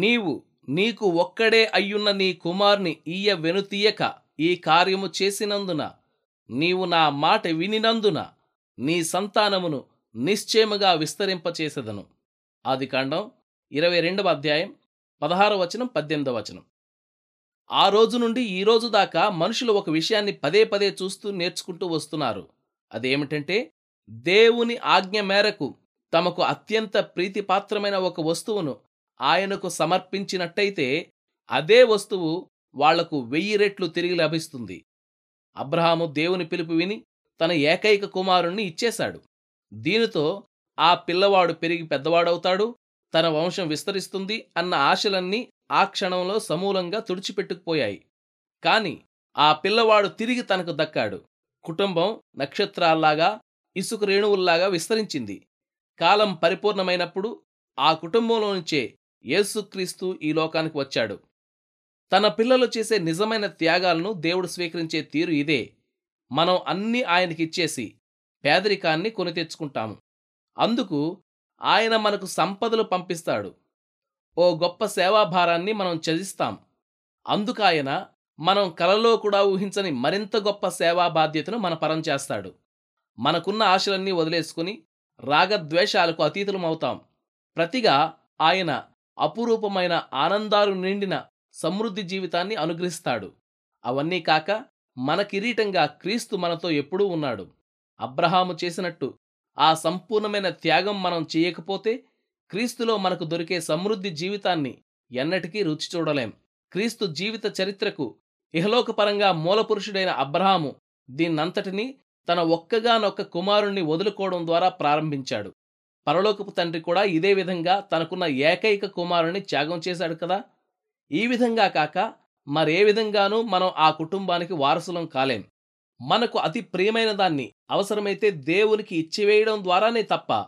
నీవు నీకు ఒక్కడే అయ్యున్న నీ కుమార్ని ఈయ వెనుతీయక ఈ కార్యము చేసినందున నీవు నా మాట వినినందున నీ సంతానమును నిశ్చయముగా విస్తరింపచేసెదను. ఆది కాండం ఇరవై రెండవ అధ్యాయం పదహార వచనం పద్దెనిమిదవ వచనం. ఆ రోజు నుండి ఈ రోజు దాకా మనుషులు ఒక విషయాన్ని పదే పదే చూస్తూ నేర్చుకుంటూ వస్తున్నారు. అదేమిటంటే దేవుని ఆజ్ఞ మేరకు తమకు అత్యంత ప్రీతిపాత్రమైన ఒక వస్తువును ఆయనకు సమర్పించినట్టయితే అదే వస్తువు వాళ్ళకు వెయ్యి రెట్లు తిరిగి లభిస్తుంది. అబ్రహాము దేవుని పిలుపు విని తన ఏకైక కుమారుణ్ణి ఇచ్చేశాడు. దీనితో ఆ పిల్లవాడు పెరిగి పెద్దవాడవుతాడు తన వంశం విస్తరిస్తుంది అన్న ఆశలన్నీ ఆ క్షణంలో సమూలంగా తుడిచిపెట్టుకుపోయాయి. కాని ఆ పిల్లవాడు తిరిగి తనకు దక్కాడు. కుటుంబం నక్షత్రాల్లాగా ఇసుక రేణువుల్లాగా విస్తరించింది. కాలం పరిపూర్ణమైనప్పుడు ఆ కుటుంబంలో నుంచే యేసుక్రీస్తు ఈ లోకానికి వచ్చాడు. తన పిల్లలు చేసే నిజమైన త్యాగాలను దేవుడు స్వీకరించే తీరు ఇదే. మనం అన్నీ ఆయనకిచ్చేసి పేదరికాన్ని కొని తెచ్చుకుంటాము. అందుకు ఆయన మనకు సంపదలు పంపిస్తాడు. ఓ గొప్ప సేవాభారాన్ని మనం చదిస్తాం అందుకాయన మనం కలలో కూడా ఊహించని మరింత గొప్ప సేవా బాధ్యతను మన పరం చేస్తాడు. మనకున్న ఆశలన్నీ వదిలేసుకుని రాగద్వేషాలకు అతీతులమవుతాం. ప్రతిగా ఆయన అపురూపమైన ఆనందాలు నిండిన సమృద్ధి జీవితాన్ని అనుగ్రహిస్తాడు. అవన్నీ కాక మన కిరీటంగా క్రీస్తు మనతో ఎప్పుడూ ఉన్నాడు. అబ్రహాము చేసినట్టు ఆ సంపూర్ణమైన త్యాగం మనం చేయకపోతే క్రీస్తులో మనకు దొరికే సమృద్ధి జీవితాన్ని ఎన్నటికీ రుచి చూడలేం. క్రీస్తు జీవిత చరిత్రకు ఇహలోకపరంగా మూలపురుషుడైన అబ్రహాము దీన్నంతటినీ తన ఒక్కగానొక్క కుమారుణ్ణి వదులుకోవడం ద్వారా ప్రారంభించాడు. పరలోకపు తండ్రి కూడా ఇదే విధంగా తనకున్న ఏకైక కుమారుణ్ణి త్యాగం చేశాడు కదా. ఈ విధంగా కాక మరే విధంగానూ మనం ఆ కుటుంబానికి వారసులం కాలేం. మనకు అతి ప్రియమైన దాన్ని అవసరమైతే దేవునికి ఇచ్చివేయడం ద్వారానే తప్ప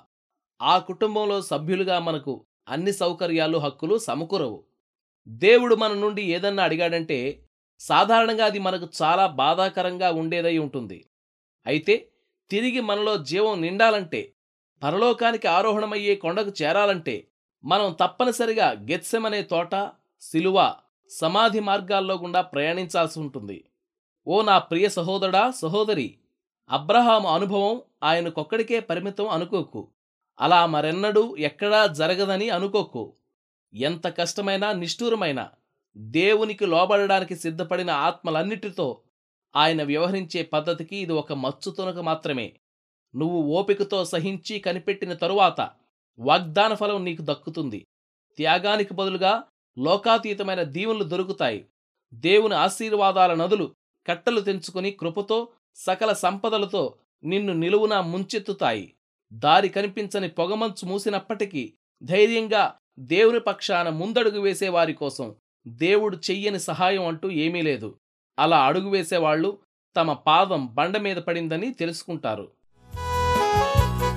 ఆ కుటుంబంలో సభ్యులుగా మనకు అన్ని సౌకర్యాలు హక్కులు సమకూరవు. దేవుడు మన నుండి ఏదన్నా అడిగాడంటే సాధారణంగా అది మనకు చాలా బాధాకరంగా ఉండేదై ఉంటుంది. అయితే తిరిగి మనలో జీవం నిండాలంటే పరలోకానికి ఆరోహణమయ్యే కొండకు చేరాలంటే మనం తప్పనిసరిగా గెత్సెమనే తోట సిలువ సమాధి మార్గాల్లో గుండా ప్రయాణించాల్సి ఉంటుంది. ఓ నా ప్రియ సహోదరా సహోదరి అబ్రహాము అనుభవం ఆయనకొక్కడికే పరిమితం అనుకోకు. అలా మరెన్నడూ ఎక్కడా జరగదని అనుకోకు. ఎంత కష్టమైనా నిష్ఠూరమైన దేవునికి లోబడడానికి సిద్ధపడిన ఆత్మలన్నిటితో ఆయన వ్యవహరించే పద్ధతికి ఇది ఒక మచ్చుతునక మాత్రమే. నువ్వు ఓపికతో సహించి కనిపెట్టిన తరువాత వాగ్దాన ఫలం నీకు దక్కుతుంది. త్యాగానికి బదులుగా లోకాతీతమైన దీవులు దొరుకుతాయి. దేవుని ఆశీర్వాదాల నదులు కట్టలు తెంచుకుని కృపతో సకల సంపదలతో నిన్ను నిలువునా ముంచెత్తుతాయి. దారి కనిపించని పొగమంచు మూసినప్పటికీ ధైర్యంగా దేవుని పక్షాన ముందడుగు వేసేవారి కోసం దేవుడు చెయ్యని సహాయం అంటూ ఏమీ లేదు. అలా అడుగు వేసేవాళ్ళు తమ పాదం బండ మీద పడిందని తెలుసుకుంటారు. Música